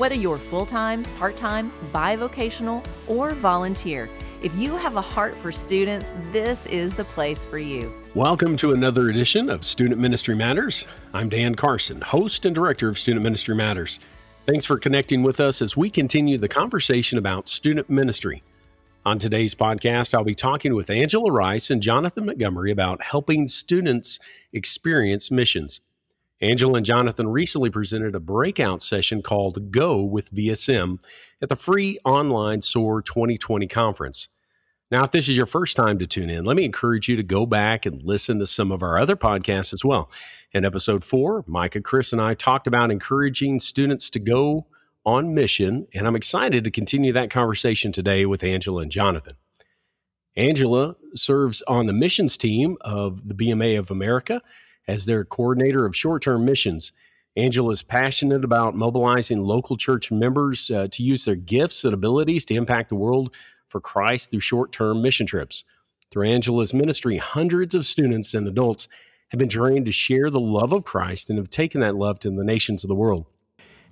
Whether you're full time, part time, bivocational, or volunteer, if you have a heart for students, this is the place for you. Welcome to another edition of Student Ministry Matters. I'm Dan Carson, host and director of Student Ministry Matters. Thanks for connecting with us as we continue the conversation about student ministry. On today's podcast, I'll be talking with Angela Rice and Jonathan Montgomery about helping students experience missions. Angela and Jonathan recently presented a breakout session called Go with VSM at the free online SOAR 2020 conference. Now, if this is your first time to tune in, let me encourage you to go back and listen to some of our other podcasts as well. In episode four, Micah, Chris, and I talked about encouraging students to go on mission, and I'm excited to continue that conversation today with Angela and Jonathan. Angela serves on the missions team of the BMA of America as their coordinator of short term missions. Angela is passionate about mobilizing local church members uh, to use their gifts and abilities to impact the world for Christ through short term mission trips. Through Angela's ministry, hundreds of students and adults have been trained to share the love of Christ and have taken that love to the nations of the world.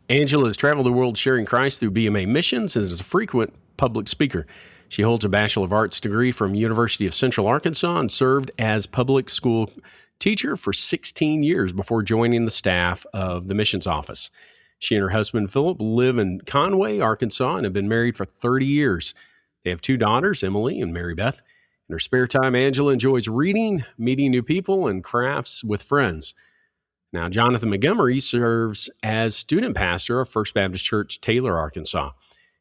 Angela has traveled the world sharing Christ through BMA missions and is a frequent public speaker. She holds a Bachelor of Arts degree from University of Central Arkansas and served as public school teacher for 16 years before joining the staff of the missions office. She and her husband Philip live in Conway, Arkansas, and have been married for 30 years. They have two daughters, Emily and Mary Beth. In her spare time, Angela enjoys reading, meeting new people, and crafts with friends. Now, Jonathan Montgomery serves as student pastor of First Baptist Church, Taylor, Arkansas.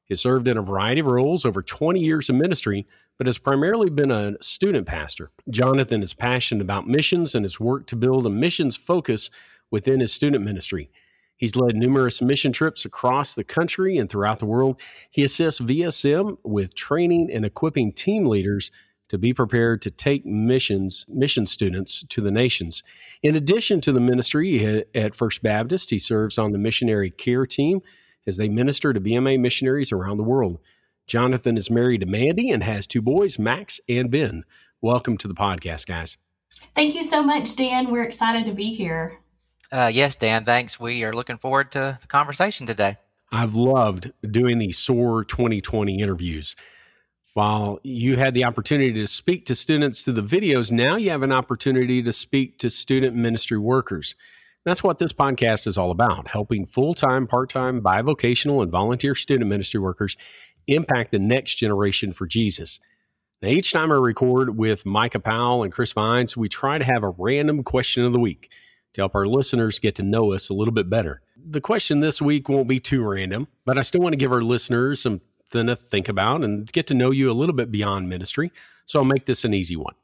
He served in a variety of roles over 20 years of ministry, but has primarily been a student pastor. Jonathan is passionate about missions and has worked to build a missions focus within his student ministry. He's led numerous mission trips across the country and throughout the world. He assists VSM with training and equipping team leaders to be prepared to take missions mission students to the nations. In addition to the ministry at First Baptist, he serves on the missionary care team as they minister to BMA missionaries around the world. Jonathan is married to Mandy and has two boys, Max and Ben. Welcome to the podcast, guys. Thank you so much, Dan. We're excited to be here. Uh, yes, Dan, thanks. We are looking forward to the conversation today. I've loved doing these SOAR 2020 interviews. While you had the opportunity to speak to students through the videos, now you have an opportunity to speak to student ministry workers. That's what this podcast is all about helping full time, part time, bivocational, and volunteer student ministry workers impact the next generation for Jesus. Now, each time I record with Micah Powell and Chris Vines, we try to have a random question of the week to help our listeners get to know us a little bit better. The question this week won't be too random, but I still want to give our listeners something to think about and get to know you a little bit beyond ministry. So I'll make this an easy one.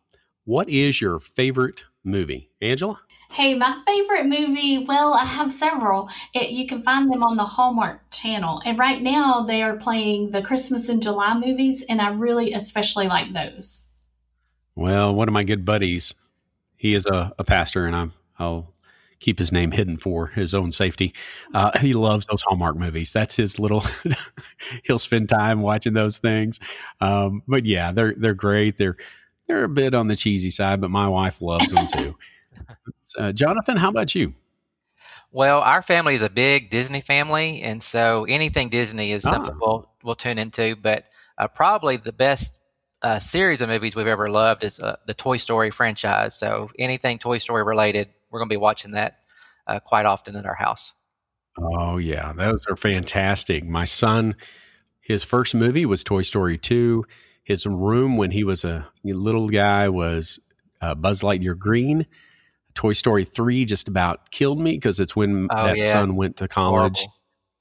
What is your favorite movie? Angela? Hey, my favorite movie, well, I have several. It, you can find them on the Hallmark channel. And right now they are playing the Christmas in July movies, and I really especially like those. Well, one of my good buddies, he is a, a pastor, and I'm, I'll keep his name hidden for his own safety. Uh, he loves those Hallmark movies. That's his little. he'll spend time watching those things. Um, but yeah, they're they're great. They're they're a bit on the cheesy side, but my wife loves them too. Uh, Jonathan, how about you? Well, our family is a big Disney family, and so anything Disney is something ah. we'll we'll tune into. But uh, probably the best uh, series of movies we've ever loved is uh, the Toy Story franchise. So anything Toy Story related, we're going to be watching that uh, quite often in our house. Oh yeah, those are fantastic. My son, his first movie was Toy Story two. His room when he was a little guy was uh, Buzz Lightyear green. Toy Story 3 just about killed me because it's when oh, that son went to college. Horrible.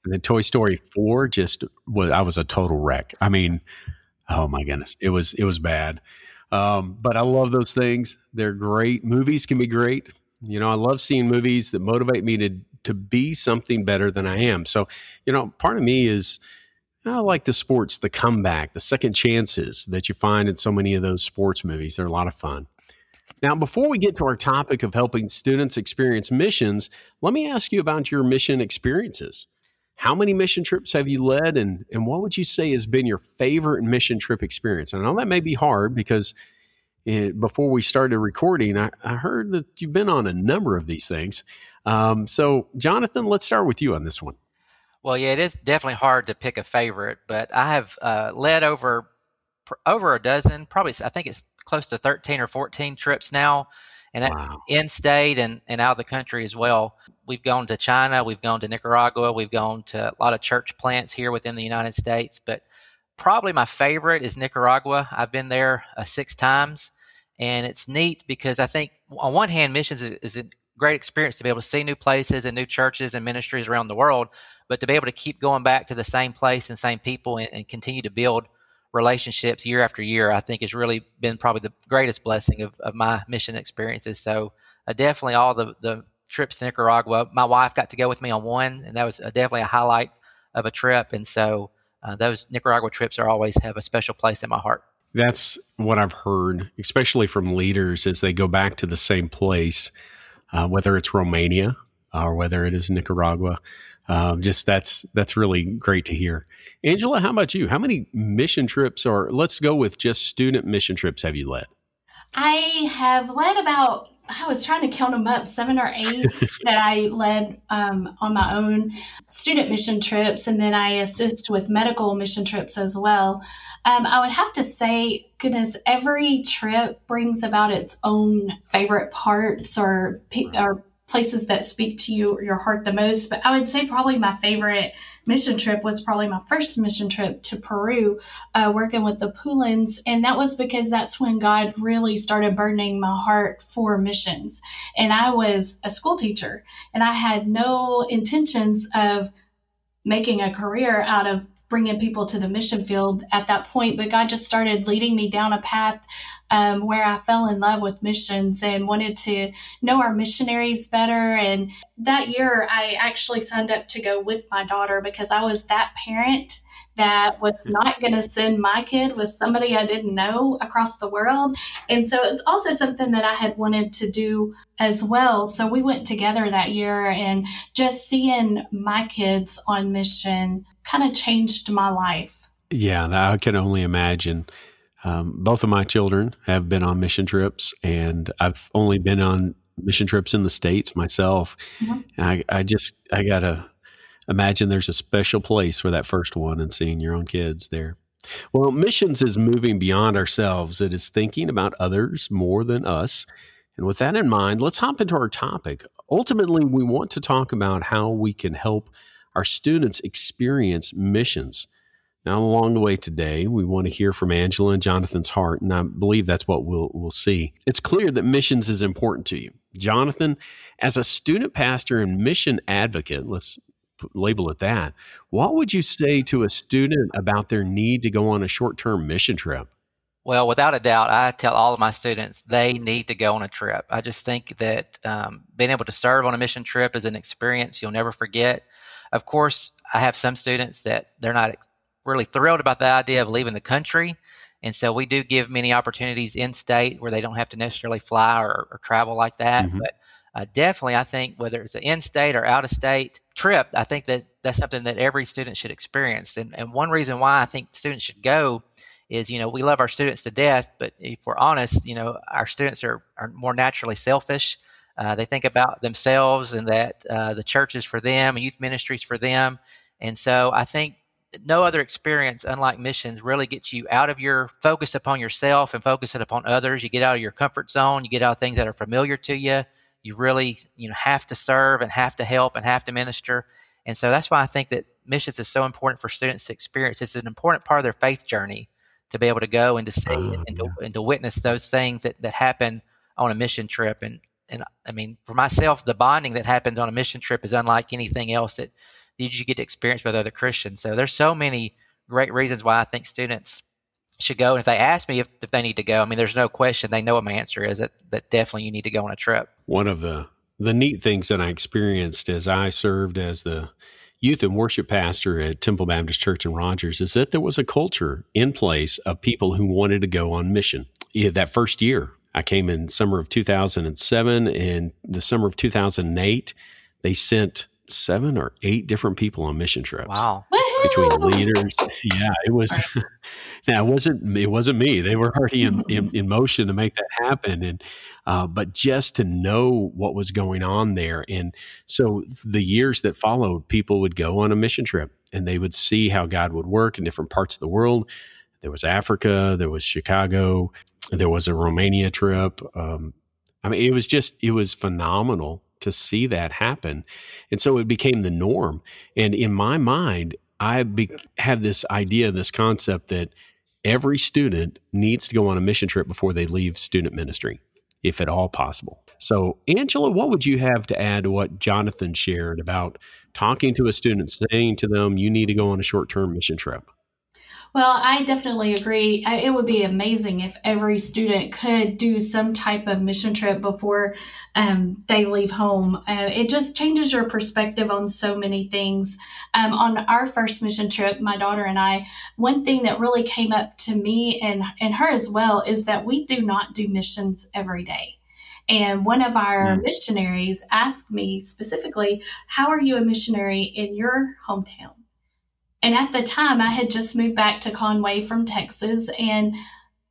And then Toy Story 4 just was I was a total wreck. I mean, oh my goodness. It was it was bad. Um, but I love those things. They're great. Movies can be great. You know, I love seeing movies that motivate me to to be something better than I am. So, you know, part of me is I like the sports, the comeback, the second chances that you find in so many of those sports movies. They're a lot of fun. Now, before we get to our topic of helping students experience missions, let me ask you about your mission experiences. How many mission trips have you led, and, and what would you say has been your favorite mission trip experience? And I know that may be hard because it, before we started recording, I, I, heard that you've been on a number of these things. Um, so, Jonathan, let's start with you on this one. Well, yeah, it is definitely hard to pick a favorite, but I have uh, led over over a dozen, probably I think it's close to thirteen or fourteen trips now, and that's wow. in state and, and out of the country as well. We've gone to China, we've gone to Nicaragua, we've gone to a lot of church plants here within the United States, but probably my favorite is Nicaragua. I've been there uh, six times, and it's neat because I think on one hand, missions is, is great experience to be able to see new places and new churches and ministries around the world but to be able to keep going back to the same place and same people and, and continue to build relationships year after year, I think has really been probably the greatest blessing of, of my mission experiences. So uh, definitely all the, the trips to Nicaragua, my wife got to go with me on one, and that was uh, definitely a highlight of a trip. And so uh, those Nicaragua trips are always have a special place in my heart. That's what I've heard, especially from leaders as they go back to the same place, uh, whether it's Romania or whether it is Nicaragua um, just that's that's really great to hear. Angela, how about you? How many mission trips, or let's go with just student mission trips, have you led? I have led about I was trying to count them up, seven or eight that I led um, on my own student mission trips, and then I assist with medical mission trips as well. Um, I would have to say, goodness, every trip brings about its own favorite parts or or places that speak to you or your heart the most. But I would say probably my favorite mission trip was probably my first mission trip to Peru, uh, working with the Pulins. And that was because that's when God really started burdening my heart for missions. And I was a school teacher and I had no intentions of making a career out of bringing people to the mission field at that point, but God just started leading me down a path um, where I fell in love with missions and wanted to know our missionaries better. And that year, I actually signed up to go with my daughter because I was that parent that was not going to send my kid with somebody I didn't know across the world. And so it's also something that I had wanted to do as well. So we went together that year and just seeing my kids on mission kind of changed my life. Yeah, I can only imagine. Um, both of my children have been on mission trips, and I've only been on mission trips in the states myself. Mm-hmm. I, I just I gotta imagine there's a special place for that first one and seeing your own kids there. Well, missions is moving beyond ourselves. It is thinking about others more than us. And with that in mind, let's hop into our topic. Ultimately, we want to talk about how we can help our students experience missions. Now, along the way today, we want to hear from Angela and Jonathan's heart, and I believe that's what we'll, we'll see. It's clear that missions is important to you. Jonathan, as a student pastor and mission advocate, let's label it that, what would you say to a student about their need to go on a short term mission trip? Well, without a doubt, I tell all of my students they need to go on a trip. I just think that um, being able to serve on a mission trip is an experience you'll never forget. Of course, I have some students that they're not really thrilled about the idea of leaving the country. And so we do give many opportunities in state where they don't have to necessarily fly or, or travel like that. Mm-hmm. But uh, definitely, I think whether it's an in state or out of state trip, I think that that's something that every student should experience. And, and one reason why I think students should go is, you know, we love our students to death, but if we're honest, you know, our students are, are more naturally selfish. Uh, they think about themselves and that uh, the church is for them and youth ministries for them. And so I think no other experience, unlike missions, really gets you out of your focus upon yourself and focus it upon others. You get out of your comfort zone. You get out of things that are familiar to you. You really, you know, have to serve and have to help and have to minister. And so that's why I think that missions is so important for students to experience. It's an important part of their faith journey to be able to go and to see and, to, and to witness those things that, that happen on a mission trip. And and I mean, for myself, the bonding that happens on a mission trip is unlike anything else that did you get to experience with other Christians? So there's so many great reasons why I think students should go. And if they ask me if, if they need to go, I mean, there's no question. They know what my answer is that, that definitely you need to go on a trip. One of the, the neat things that I experienced as I served as the youth and worship pastor at Temple Baptist Church in Rogers is that there was a culture in place of people who wanted to go on mission. Yeah, that first year, I came in summer of 2007 and the summer of 2008, they sent seven or eight different people on mission trips. Wow. Between leaders. Yeah, it was now it wasn't it wasn't me. They were already in, in, in motion to make that happen. And uh, but just to know what was going on there. And so the years that followed, people would go on a mission trip and they would see how God would work in different parts of the world. There was Africa, there was Chicago, there was a Romania trip. Um, I mean, it was just, it was phenomenal to see that happen. And so it became the norm. And in my mind, I be, have this idea, this concept that every student needs to go on a mission trip before they leave student ministry if at all possible. So, Angela, what would you have to add to what Jonathan shared about talking to a student, saying to them, you need to go on a short term mission trip? Well, I definitely agree. It would be amazing if every student could do some type of mission trip before um, they leave home. Uh, it just changes your perspective on so many things. Um, on our first mission trip, my daughter and I, one thing that really came up to me and, and her as well is that we do not do missions every day. And one of our missionaries asked me specifically, How are you a missionary in your hometown? And at the time, I had just moved back to Conway from Texas, and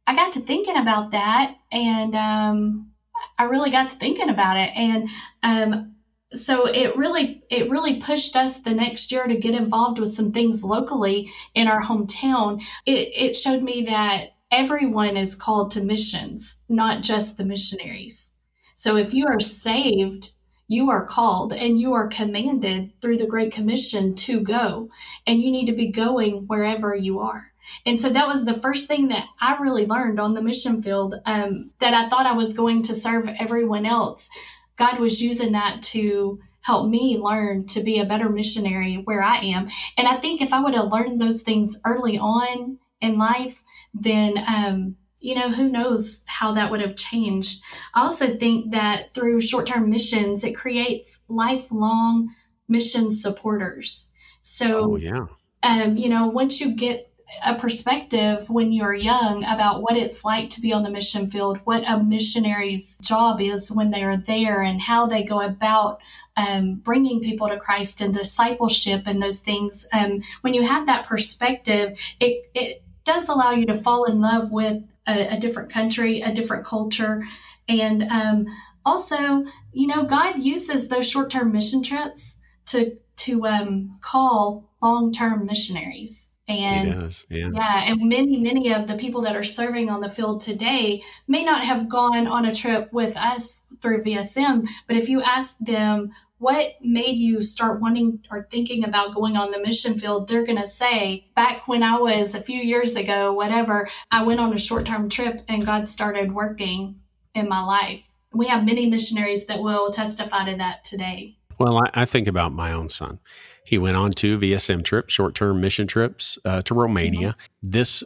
I got to thinking about that, and um, I really got to thinking about it, and um, so it really it really pushed us the next year to get involved with some things locally in our hometown. It, it showed me that everyone is called to missions, not just the missionaries. So if you are saved you are called and you are commanded through the Great Commission to go, and you need to be going wherever you are. And so that was the first thing that I really learned on the mission field um, that I thought I was going to serve everyone else. God was using that to help me learn to be a better missionary where I am. And I think if I would have learned those things early on in life, then um, you know, who knows how that would have changed. I also think that through short term missions, it creates lifelong mission supporters. So, oh, yeah. um, you know, once you get a perspective when you're young about what it's like to be on the mission field, what a missionary's job is when they are there, and how they go about um, bringing people to Christ and discipleship and those things. Um, when you have that perspective, it, it does allow you to fall in love with a, a different country, a different culture. And um, also, you know, God uses those short term mission trips to to um, call long term missionaries. And yeah. yeah, and many, many of the people that are serving on the field today may not have gone on a trip with us through VSM, but if you ask them what made you start wanting or thinking about going on the mission field, they're going to say, back when I was a few years ago, whatever, I went on a short term trip and God started working in my life. We have many missionaries that will testify to that today. Well, I, I think about my own son. He went on two VSM trips, short term mission trips uh, to Romania. Mm-hmm. This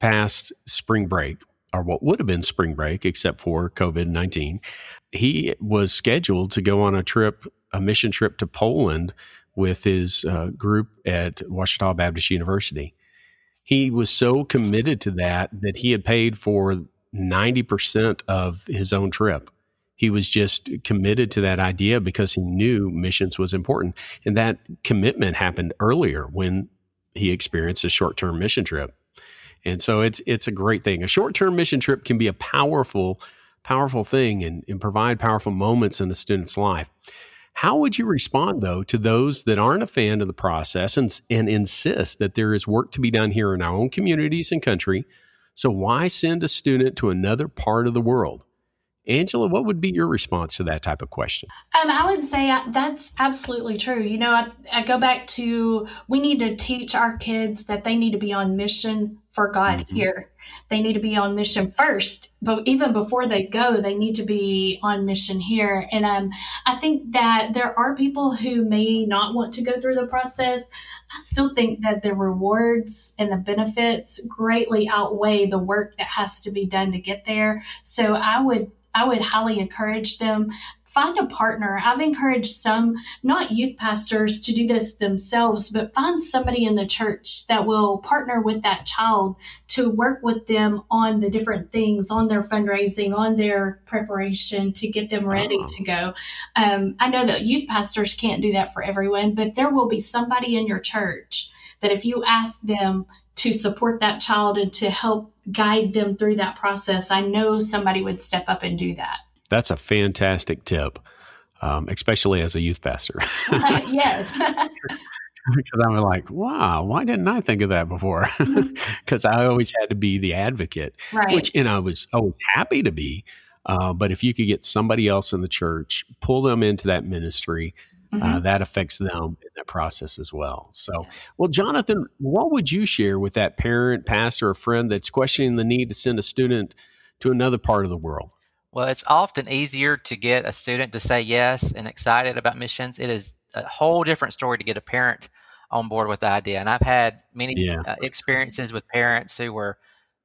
past spring break, or what would have been spring break, except for COVID 19, he was scheduled to go on a trip a mission trip to Poland with his uh, group at Ouachita Baptist University. He was so committed to that that he had paid for 90% of his own trip. He was just committed to that idea because he knew missions was important. And that commitment happened earlier when he experienced a short term mission trip. And so it's it's a great thing. A short term mission trip can be a powerful, powerful thing and, and provide powerful moments in a student's life. How would you respond, though, to those that aren't a fan of the process and, and insist that there is work to be done here in our own communities and country? So, why send a student to another part of the world? Angela, what would be your response to that type of question? Um, I would say uh, that's absolutely true. You know, I, I, go back to we need to teach our kids that they need to be on mission for God mm-hmm. here. They need to be on mission first, but even before they go, they need to be on mission here. And um, I think that there are people who may not want to go through the process. I still think that the rewards and the benefits greatly outweigh the work that has to be done to get there. So I would I would highly encourage them find a partner. I've encouraged some, not youth pastors, to do this themselves, but find somebody in the church that will partner with that child to work with them on the different things, on their fundraising, on their preparation to get them ready oh. to go. Um, I know that youth pastors can't do that for everyone, but there will be somebody in your church that if you ask them to support that child and to help guide them through that process, I know somebody would step up and do that. That's a fantastic tip, um, especially as a youth pastor. yes. because I'm like, wow, why didn't I think of that before? Because I always had to be the advocate, right. which, and I was always happy to be. Uh, but if you could get somebody else in the church, pull them into that ministry, uh, mm-hmm. uh, that affects them in that process as well. So, well, Jonathan, what would you share with that parent, pastor, or friend that's questioning the need to send a student to another part of the world? Well, it's often easier to get a student to say yes and excited about missions. It is a whole different story to get a parent on board with the idea. And I've had many yeah. uh, experiences with parents who were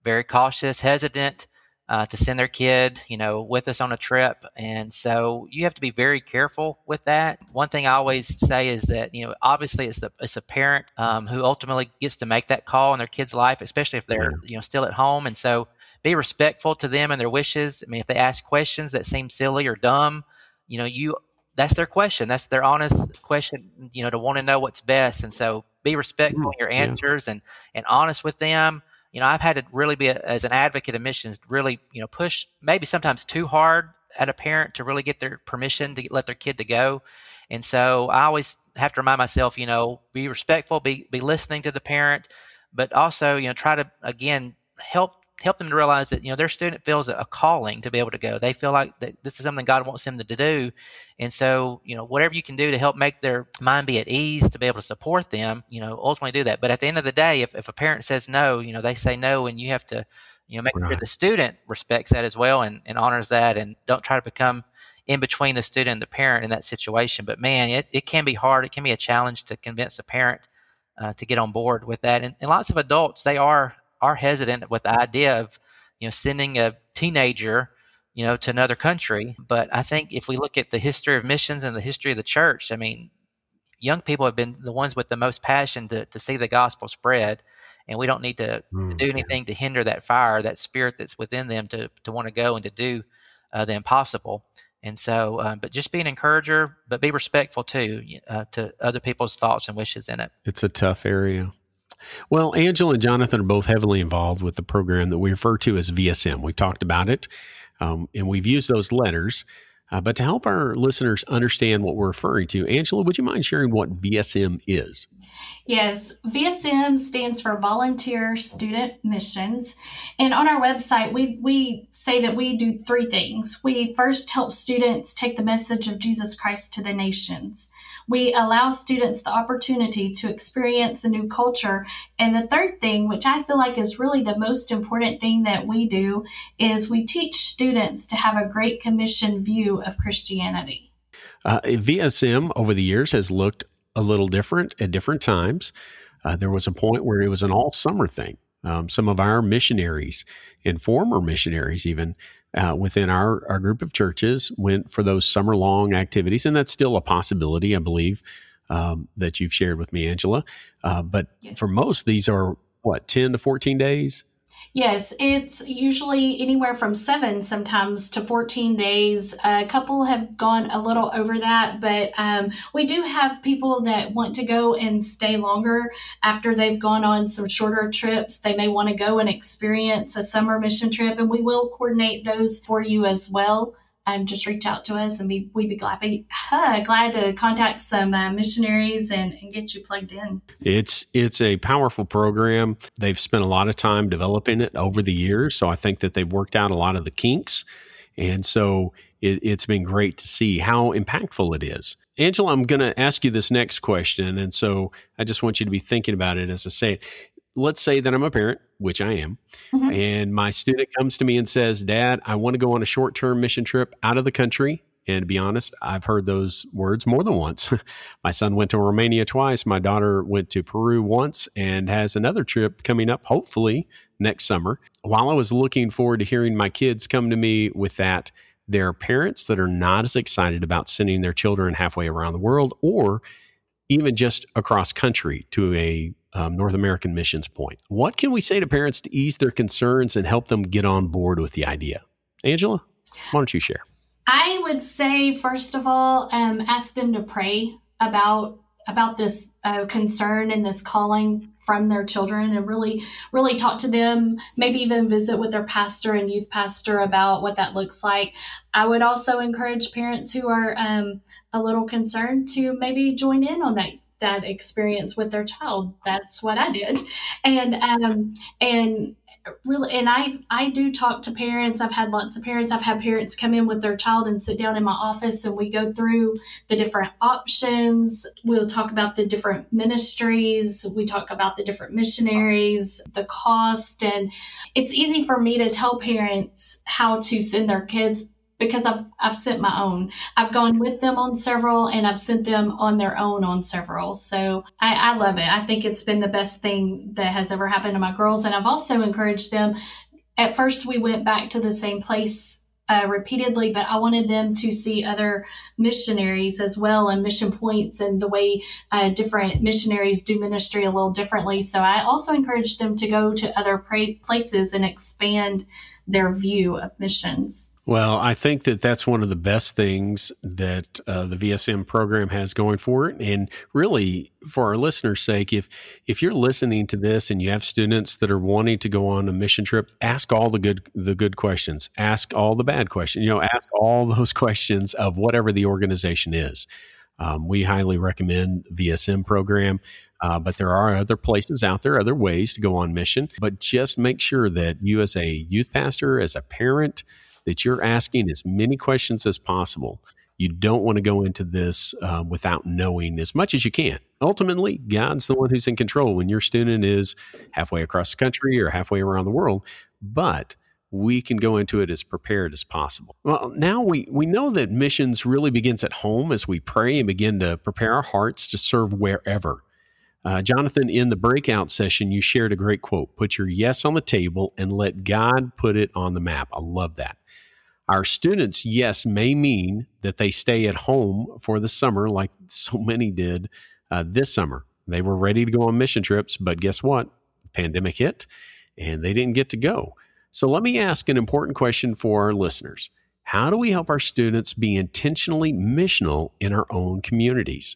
very cautious, hesitant uh, to send their kid, you know, with us on a trip. And so you have to be very careful with that. One thing I always say is that, you know, obviously it's the it's a parent um, who ultimately gets to make that call in their kid's life, especially if they're, yeah. you know, still at home. And so be respectful to them and their wishes. I mean, if they ask questions that seem silly or dumb, you know, you that's their question. That's their honest question, you know, to want to know what's best. And so be respectful mm, in your answers yeah. and and honest with them. You know, I've had to really be a, as an advocate of missions, really, you know, push maybe sometimes too hard at a parent to really get their permission to let their kid to go. And so I always have to remind myself, you know, be respectful, be be listening to the parent, but also, you know, try to again help help them to realize that you know their student feels a calling to be able to go. They feel like that this is something God wants them to do, and so you know whatever you can do to help make their mind be at ease to be able to support them, you know, ultimately do that. But at the end of the day, if, if a parent says no, you know, they say no, and you have to you know make right. sure the student respects that as well and, and honors that, and don't try to become in between the student and the parent in that situation. But man, it, it can be hard. It can be a challenge to convince a parent uh, to get on board with that. And, and lots of adults, they are are hesitant with the idea of you know sending a teenager you know to another country. But i think if we look at the history of missions and the history of the church i mean young people have been the ones with the most passion to, to see the gospel spread. And we don't need to, mm, do anything to hinder that fire that spirit that's within them to, to want to go and to do uh, the impossible. And so uh, but just be an encourager but be respectful too uh, to other people's thoughts and wishes in it. It's a tough area well, Angela and Jonathan are both heavily involved with the program that we refer to as VSM. We've talked about it, um, and we've used those letters. Uh, but to help our listeners understand what we're referring to, Angela, would you mind sharing what VSM is? Yes, VSM stands for Volunteer Student Missions. And on our website, we, we say that we do three things. We first help students take the message of Jesus Christ to the nations. We allow students the opportunity to experience a new culture. And the third thing, which I feel like is really the most important thing that we do, is we teach students to have a Great Commission view of Christianity. Uh, VSM over the years has looked a little different at different times. Uh, there was a point where it was an all summer thing. Um, some of our missionaries and former missionaries, even uh, within our, our group of churches, went for those summer long activities. And that's still a possibility, I believe, um, that you've shared with me, Angela. Uh, but yes. for most, these are what, 10 to 14 days? Yes, it's usually anywhere from seven sometimes to 14 days. A couple have gone a little over that, but um, we do have people that want to go and stay longer after they've gone on some shorter trips. They may want to go and experience a summer mission trip, and we will coordinate those for you as well um, just reach out to us and we, we'd be glad, be, uh, glad to contact some uh, missionaries and, and get you plugged in. It's, it's a powerful program. They've spent a lot of time developing it over the years. So I think that they've worked out a lot of the kinks. And so it, it's been great to see how impactful it is. Angela, I'm going to ask you this next question. And so I just want you to be thinking about it as I say it let's say that I'm a parent, which I am, mm-hmm. and my student comes to me and says, Dad, I want to go on a short term mission trip out of the country. And to be honest, I've heard those words more than once. my son went to Romania twice. My daughter went to Peru once and has another trip coming up, hopefully next summer. While I was looking forward to hearing my kids come to me with that, there are parents that are not as excited about sending their children halfway around the world or even just across country to a um, North American missions point. What can we say to parents to ease their concerns and help them get on board with the idea? Angela, why don't you share? I would say, first of all, um, ask them to pray about about this uh, concern and this calling from their children and really really talk to them maybe even visit with their pastor and youth pastor about what that looks like i would also encourage parents who are um, a little concerned to maybe join in on that that experience with their child. That's what i did. And um, and really and i i do talk to parents. I've had lots of parents. I've had parents come in with their child and sit down in my office and we go through the different options. We'll talk about the different ministries. We talk about the different missionaries the cost and it's easy for me to tell parents how to send their kids because I've I've sent my own. I've gone with them on several and I've sent them on their own on several. So I, I love it. I think it's been the best thing that has ever happened to my girls. And I've also encouraged them. At first we went back to the same place uh, repeatedly, but I wanted them to see other missionaries as well and mission points and the way uh, different missionaries do ministry a little differently. So I also encouraged them to go to other pra- places and expand their view of missions. Well, I think that that's one of the best things that uh, the VSM program has going for it. And really, for our listeners' sake, if if you're listening to this and you have students that are wanting to go on a mission trip, ask all the good the good questions. Ask all the bad questions. You know, ask all those questions of whatever the organization is. Um, we highly recommend VSM program. Uh, but there are other places out there, other ways to go on mission. But just make sure that you, as a youth pastor, as a parent, that you're asking as many questions as possible. You don't want to go into this uh, without knowing as much as you can. Ultimately, God's the one who's in control when your student is halfway across the country or halfway around the world. But we can go into it as prepared as possible. Well, now we, we know that missions really begins at home as we pray and begin to prepare our hearts to serve wherever. Uh, Jonathan, in the breakout session, you shared a great quote Put your yes on the table and let God put it on the map. I love that. Our students, yes, may mean that they stay at home for the summer, like so many did uh, this summer. They were ready to go on mission trips, but guess what? pandemic hit and they didn't get to go. So let me ask an important question for our listeners. How do we help our students be intentionally missional in our own communities?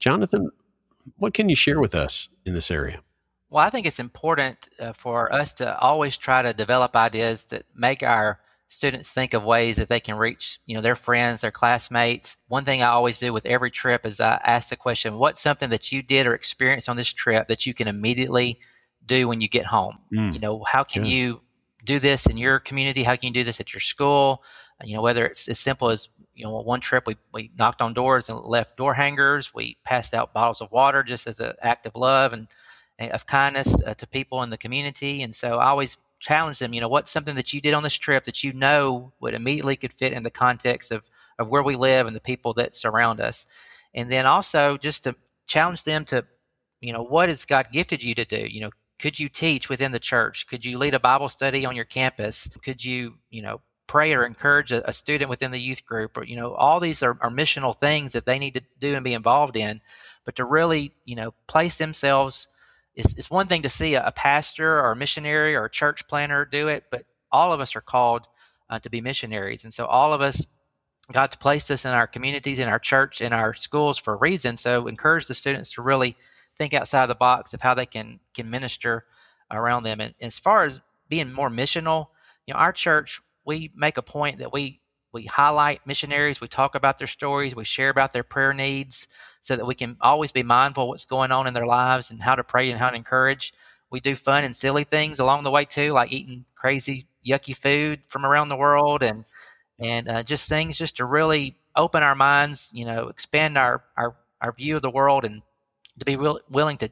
Jonathan, what can you share with us in this area? Well, I think it's important uh, for us to always try to develop ideas that make our students think of ways that they can reach you know their friends their classmates. One thing i always do with every trip is i ask the question what's something that you did or experienced on this trip that you can immediately do when you get home? Mm. you know how can yeah. you do this in your community? How can you do this at your school? You know whether it's as simple as you know one trip we, we knocked on doors and left door hangers. We passed out bottles of water just as an act of love and of kindness uh, to people in the community. And so i always challenge them, you know, what's something that you did on this trip that you know would immediately could fit in the context of, of where we live and the people that surround us. And then also just to challenge them to, you know, what has God gifted you to do? You know, could you teach within the church? Could you lead a Bible study on your campus? Could you, you know, pray or encourage a, a student within the youth group? Or, you know, all these are, are missional things that they need to do and be involved in. But to really, you know, place themselves it's, it's one thing to see a, a, pastor or a missionary or a church planner do it, but all of us are called uh, to be missionaries. And so all of us, God's placed us in our communities, in our church, in our schools for a reason. So encourage the students to really think outside the box of how they can, can minister around them. And as far as being more missional, you know, our church, we make a point that we, we highlight missionaries, we talk about their stories, we share about their prayer needs so that we can always be mindful what's going on in their lives and how to pray and how to encourage. We do fun and silly things along the way too, like eating crazy, yucky food from around the world and and uh, just things just to really open our minds, you know, expand our our, our view of the world and to be will, willing to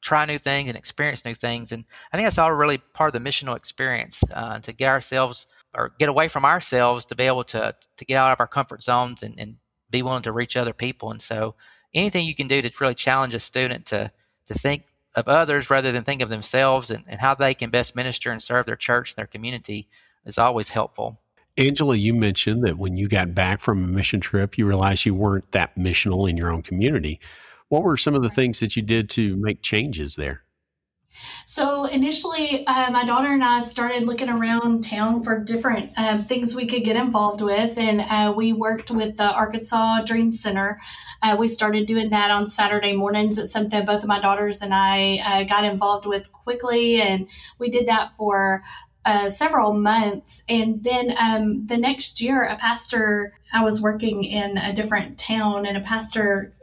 try new things and experience new things. And I think that's all really part of the missional experience uh, to get ourselves or get away from ourselves to be able to to get out of our comfort zones and, and be willing to reach other people. And so anything you can do to really challenge a student to to think of others rather than think of themselves and, and how they can best minister and serve their church and their community is always helpful. Angela, you mentioned that when you got back from a mission trip, you realized you weren't that missional in your own community. What were some of the things that you did to make changes there? So initially, uh, my daughter and I started looking around town for different uh, things we could get involved with, and uh, we worked with the Arkansas Dream Center. Uh, we started doing that on Saturday mornings. It's something both of my daughters and I uh, got involved with quickly, and we did that for uh, several months. And then um, the next year, a pastor, I was working in a different town, and a pastor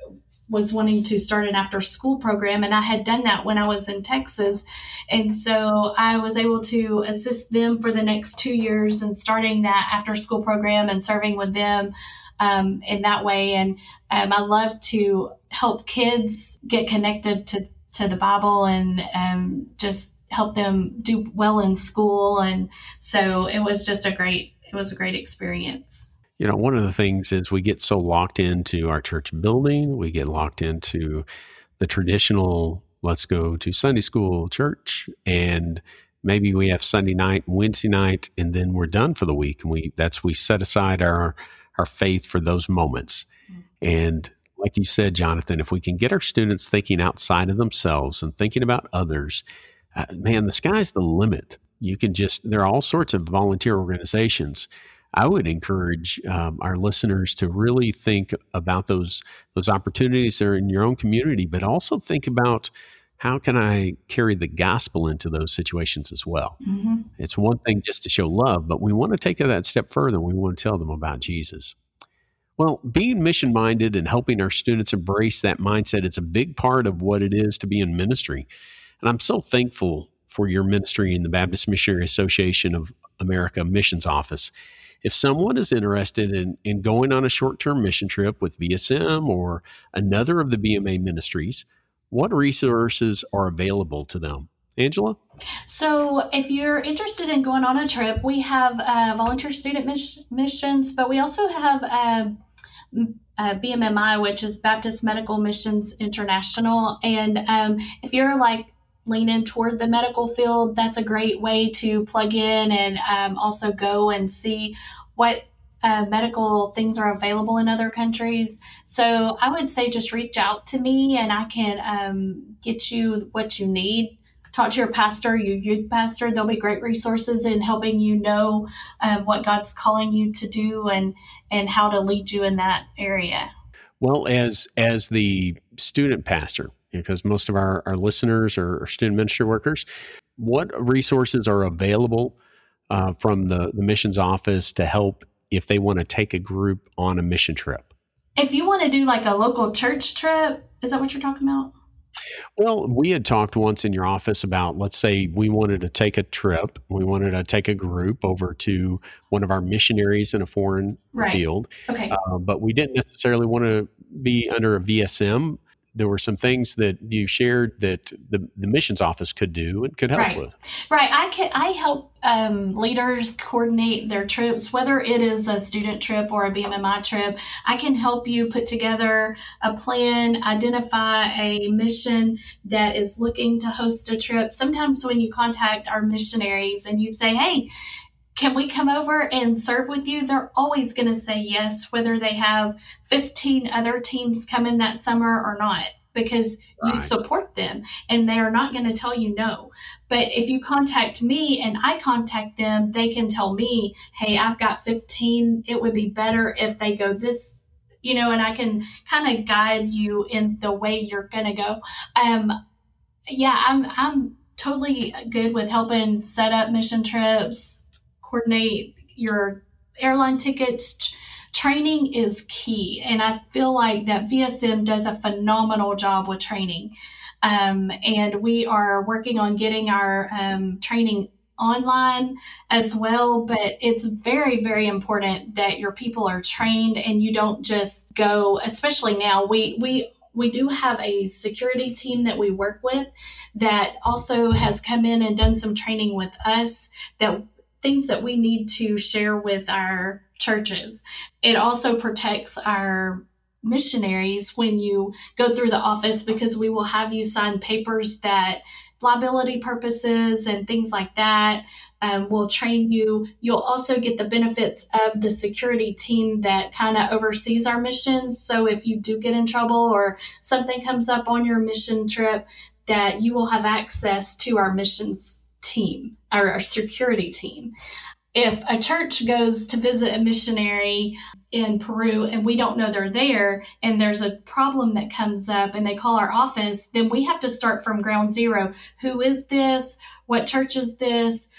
was wanting to start an after school program and I had done that when I was in Texas. And so I was able to assist them for the next two years and starting that after school program and serving with them um, in that way. And um, I love to help kids get connected to, to the Bible and um, just help them do well in school. And so it was just a great, it was a great experience you know, one of the things is we get so locked into our church building, we get locked into the traditional, let's go to Sunday school church, and maybe we have Sunday night, Wednesday night, and then we're done for the week. And we that's we set aside our our faith for those moments. Mm-hmm. And like you said, Jonathan, if we can get our students thinking outside of themselves and thinking about others, uh, man, the sky's the limit. You can just there are all sorts of volunteer organizations I would encourage um, our listeners to really think about those those opportunities that are in your own community, but also think about how can I carry the gospel into those situations as well. Mm-hmm. It's one thing just to show love, but we want to take that step further. We want to tell them about Jesus. Well, being mission minded and helping our students embrace that mindset, it's a big part of what it is to be in ministry. And I'm so thankful for your ministry in the Baptist Missionary Association of America Missions Office if someone is interested in, in going on a short term mission trip with VSM or another of the BMA ministries, what resources are available to them? Angela? So, if you're interested in going on a trip, we have uh, volunteer student mis- missions, but we also have uh, uh, BMMI, which is Baptist Medical Missions International. And um, if you're like leaning toward the medical field, that's a great way to plug in and um, also go and see what uh, medical things are available in other countries. So I would say just reach out to me and I can um, get you what you need. Talk to your pastor, your youth pastor. There'll be great resources in helping you know um, what God's calling you to do and and how to lead you in that area. Well, as as the student pastor, because most of our, our listeners are, student ministry workers. What resources are available uh, from the, the missions office to help if they want to take a group on a mission trip? If you want to do like a local church trip, is that what you're talking about? Well, we had talked once in your office about, let's say, we wanted to take a trip. We wanted to take a group over to one of our missionaries in a foreign right. field. Okay. Uh, but we didn't necessarily want to be under a VSM there were some things that you shared that the, the missions office could do and could help right. with. Right. I can I help um, leaders coordinate their trips, whether it is a student trip or a BMMI trip. I can help you put together a plan, identify a mission that is looking to host a trip. Sometimes when you contact our missionaries and you say, "Hey," can we come over and serve with you? They're always going to say yes, whether they have 15 other teams coming that summer or not, because right. you support them and they are not going to tell you no. But if you contact me and I contact them, they can tell me, hey, I've got 15. It would be better if they go this, you know, and I can kind of guide you in the way you're going to go. Um, yeah, I'm, I'm totally good with helping set up mission trips coordinate your airline tickets. Training is key. And I feel like that VSM does a phenomenal job with training. Um, and we are working on getting our um, training online as well. But it's very, very important that your people are trained and you don't just go, especially now, we, we, we do have a security team that we work with that also has come in and done some training with us that things that we need to share with our churches. It also protects our missionaries when you go through the office because we will have you sign papers that liability purposes and things like that. Um, we'll train you. You'll also get the benefits of the security team that kind of oversees our missions. So if you do get in trouble or something comes up on your mission trip, that you will have access to our missions team, our, security team if a church goes to visit a missionary in Peru and we don't know they're there and there's a problem that comes up and they call our office, then we have to start from ground zero. Who is this? What church is this?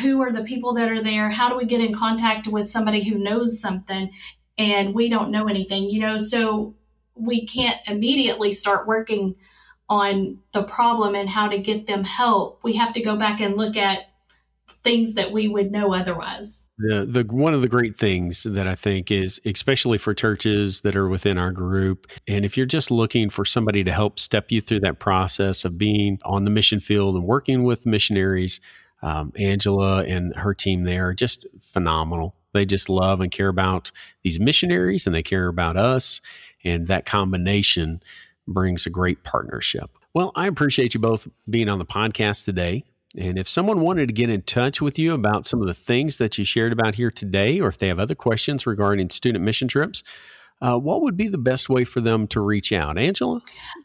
Who are the people that are there? How do we get in contact with somebody who knows something and we don't know anything, you know? So we can't immediately start working on the problem and how to get them help. We have to go back and look at things that we would know otherwise. The, the one of the great things that I think is especially for churches that are within our group and if you're just looking for somebody to help step you through that process of being on the mission field and working with missionaries um, Angela and her team there are just phenomenal. They just love and care about these missionaries and they care about us and that combination brings a great partnership. Well, I appreciate you both being on the podcast today. And if someone wanted to get in touch with you about some of the things that you shared about here today, or if they have other questions regarding student mission trips, uh, what would be the best way for them to reach out? Angela,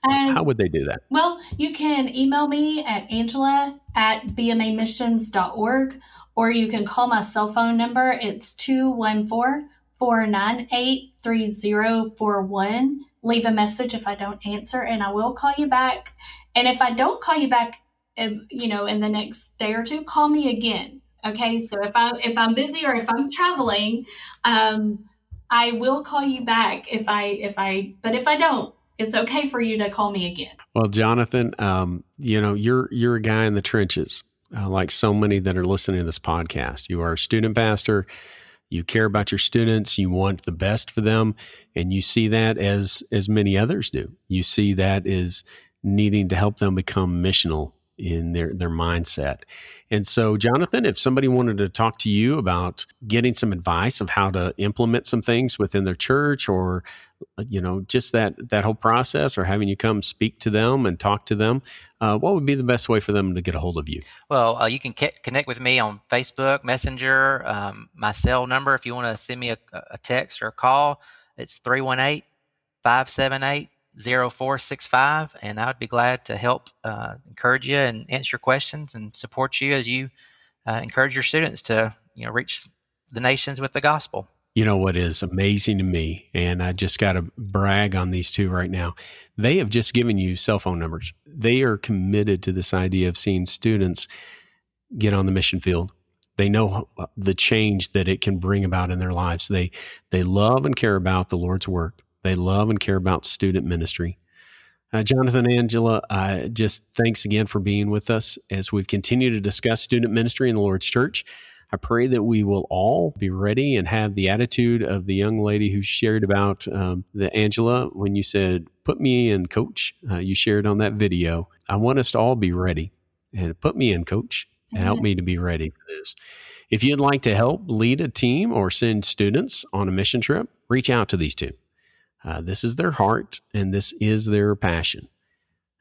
um, how would they do that? Well, you can email me at angela at bmamissions.org, or you can call my cell phone number. It's 214 498 3041. Leave a message if I don't answer, and I will call you back. And if I don't call you back you know, in the next day or two, call me again. Okay. So if I if I'm busy or if I'm traveling, um, I will call you back if I if I but if I don't, it's okay for you to call me again. Well, Jonathan, um, you know, you're you're a guy in the trenches, uh, like so many that are listening to this podcast. You are a student pastor. You care about your students. You want the best for them, and you see that as as many others do. You see that as needing to help them become missional in their their mindset. And so, Jonathan, if somebody wanted to talk to you about getting some advice of how to implement some things within their church, or you know, just that that whole process, or having you come speak to them and talk to them, uh, what would be the best way for them to get a hold of you? Well, uh, you can connect with me on Facebook, Messenger, um, my cell number. If you want to send me a, a text or a call, it's 318 578 0465 and I would be glad to help uh, encourage you and answer your questions and support you as you uh, encourage your students to you know reach the nations with the gospel. You know what is amazing to me, and I just got to brag on these two right now. They have just given you cell phone numbers. They are committed to this idea of seeing students get on the mission field. They know the change that it can bring about in their lives. They they love and care about the Lord's work they love and care about student ministry. Uh, Jonathan Angela, uh, just thanks again for being with us as we've continued to discuss student ministry in the Lord's Church. I pray that we will all be ready and have the attitude of the young lady who shared about um, the Angela when you said, Put me in, coach. Uh, you shared on that video. I want us to all be ready and put me in, coach, and help me to be ready for this. If you'd like to help lead a team or send students on a mission trip, reach out to these two. Uh, this is their heart and this is their passion.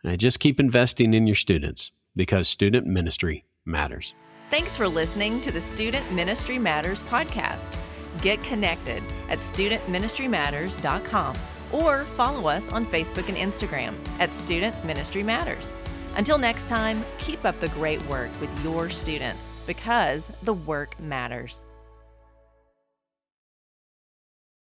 Uh, just keep investing in your students because student ministry matters. Thanks for listening to the Student Ministry Matters podcast. Get connected at studentministrymatters.com or follow us on Facebook and Instagram at Student Ministry Matters. Until next time, keep up the great work with your students because the work matters.